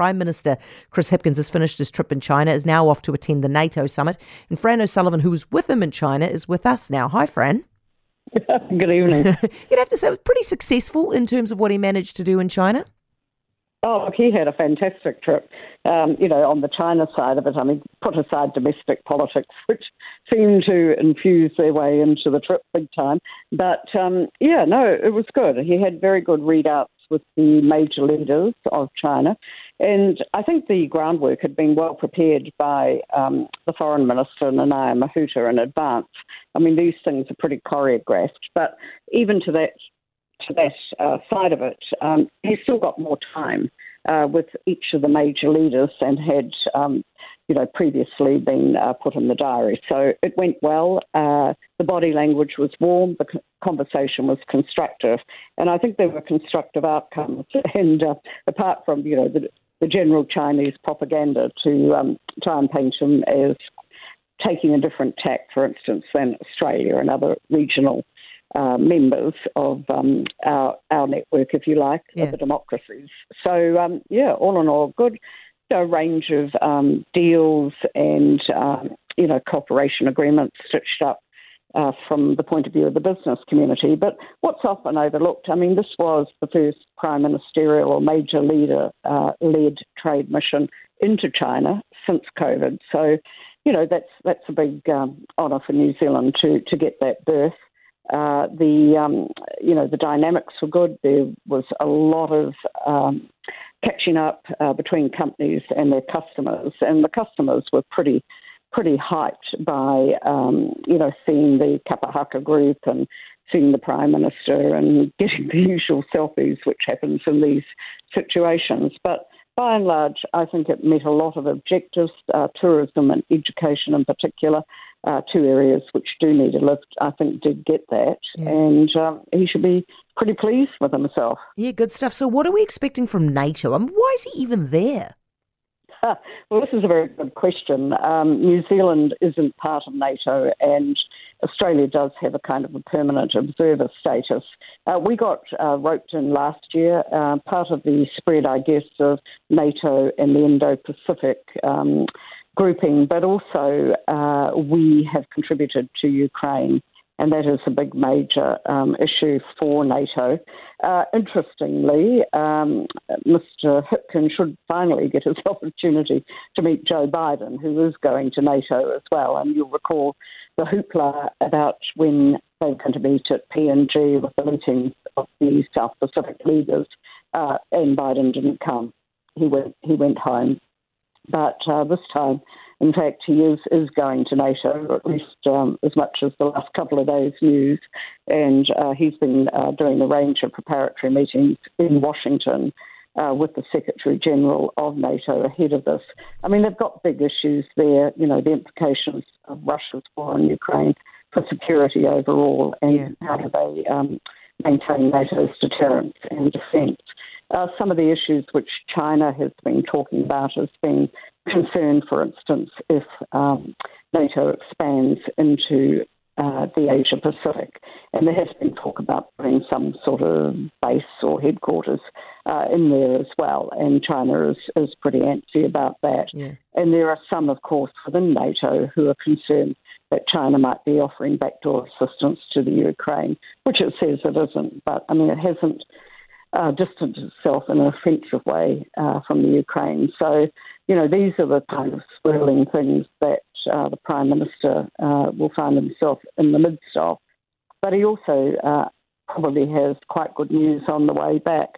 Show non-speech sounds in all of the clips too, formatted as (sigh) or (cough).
Prime Minister Chris Hipkins has finished his trip in China, is now off to attend the NATO summit. And Fran O'Sullivan, who was with him in China, is with us now. Hi, Fran. (laughs) Good evening. (laughs) You'd have to say it was pretty successful in terms of what he managed to do in China. Oh, he had a fantastic trip. Um, you know, on the China side of it, I mean, put aside domestic politics, which seemed to infuse their way into the trip big time. But um, yeah, no, it was good. He had very good readouts with the major leaders of China. And I think the groundwork had been well prepared by um, the foreign minister, Nanaia Mahuta, in advance. I mean, these things are pretty choreographed, but even to that to that uh, side of it, um, he still got more time uh, with each of the major leaders and had, um, you know, previously been uh, put in the diary. So it went well. Uh, the body language was warm. The conversation was constructive, and I think there were constructive outcomes. (laughs) And uh, apart from, you know, the, the general Chinese propaganda to um, try and paint him as taking a different tack, for instance, than Australia and other regional uh, members of um, our, our network, if you like, yeah. of the democracies. So, um, yeah, all in all, good a range of um, deals and, um, you know, cooperation agreements stitched up uh, from the point of view of the business community. But what's often overlooked, I mean, this was the first prime ministerial or major leader uh, led trade mission into China since COVID. So, you know, that's that's a big um, honour for New Zealand to to get that berth. Uh, the um, you know the dynamics were good. There was a lot of um, catching up uh, between companies and their customers, and the customers were pretty pretty hyped by um, you know seeing the Kapahaka group and seeing the prime minister and getting (laughs) the usual selfies, which happens in these situations. But by and large, I think it met a lot of objectives, uh, tourism and education in particular uh, two areas which do need a lift, I think did get that. Yeah. And um, he should be pretty pleased with himself. Yeah, good stuff. So, what are we expecting from NATO? and why is he even there? (laughs) well, this is a very good question. Um, New Zealand isn't part of NATO, and Australia does have a kind of a permanent observer status. Uh, we got uh, roped in last year, uh, part of the spread, I guess, of NATO and the Indo Pacific. Um, grouping, but also uh, we have contributed to Ukraine, and that is a big major um, issue for NATO. Uh, interestingly, um, Mr. Hipkins should finally get his (laughs) opportunity to meet Joe Biden, who is going to NATO as well. And you'll recall the hoopla about when they were going to meet at PNG with the meeting of the South Pacific leaders, uh, and Biden didn't come. He went. He went home but uh, this time, in fact, he is, is going to NATO, or at least um, as much as the last couple of days' news. And uh, he's been uh, doing a range of preparatory meetings in Washington uh, with the Secretary General of NATO ahead of this. I mean, they've got big issues there, you know, the implications of Russia's war in Ukraine for security overall, and yeah. how do they um, maintain NATO's deterrence and defence. Uh, some of the issues which China has been talking about has been concerned, for instance, if um, NATO expands into uh, the Asia Pacific. And there has been talk about putting some sort of base or headquarters uh, in there as well. And China is, is pretty antsy about that. Yeah. And there are some, of course, within NATO who are concerned that China might be offering backdoor assistance to the Ukraine, which it says it isn't. But I mean, it hasn't uh, distanced itself in an offensive way uh, from the Ukraine. So, you know, these are the kind of swirling things that uh, the Prime Minister uh, will find himself in the midst of. But he also uh, probably has quite good news on the way back,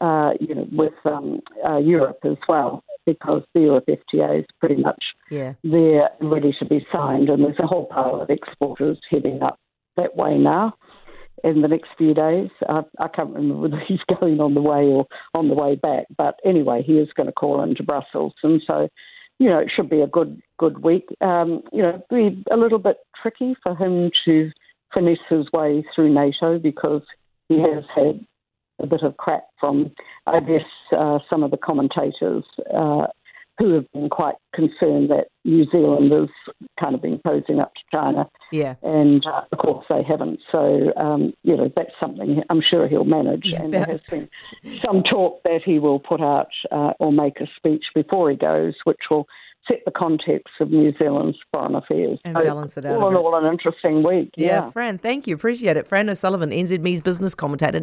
uh, you know, with um, Europe as well, because the Europe FTA is pretty much yeah. there ready to be signed, and there's a whole pile of exporters heading up that way now in the next few days. Uh, I can't remember whether he's (laughs) going on the way or on the way back, but anyway, he is going to call into Brussels, and so you know it should be a good good week. Um, you know, be a little bit tricky for him to finesse his way through NATO because he has had a bit of crap from, I guess, uh, some of the commentators. Uh, who have been quite concerned that New Zealand has kind of been posing up to China. Yeah. And uh, of course they haven't. So, um, you know, that's something I'm sure he'll manage. And there has been some talk that he will put out uh, or make a speech before he goes, which will set the context of New Zealand's foreign affairs. And so balance it out. All in all, an interesting week. Yeah, yeah, Fran, thank you. Appreciate it. Fran O'Sullivan, NZME's business commentator.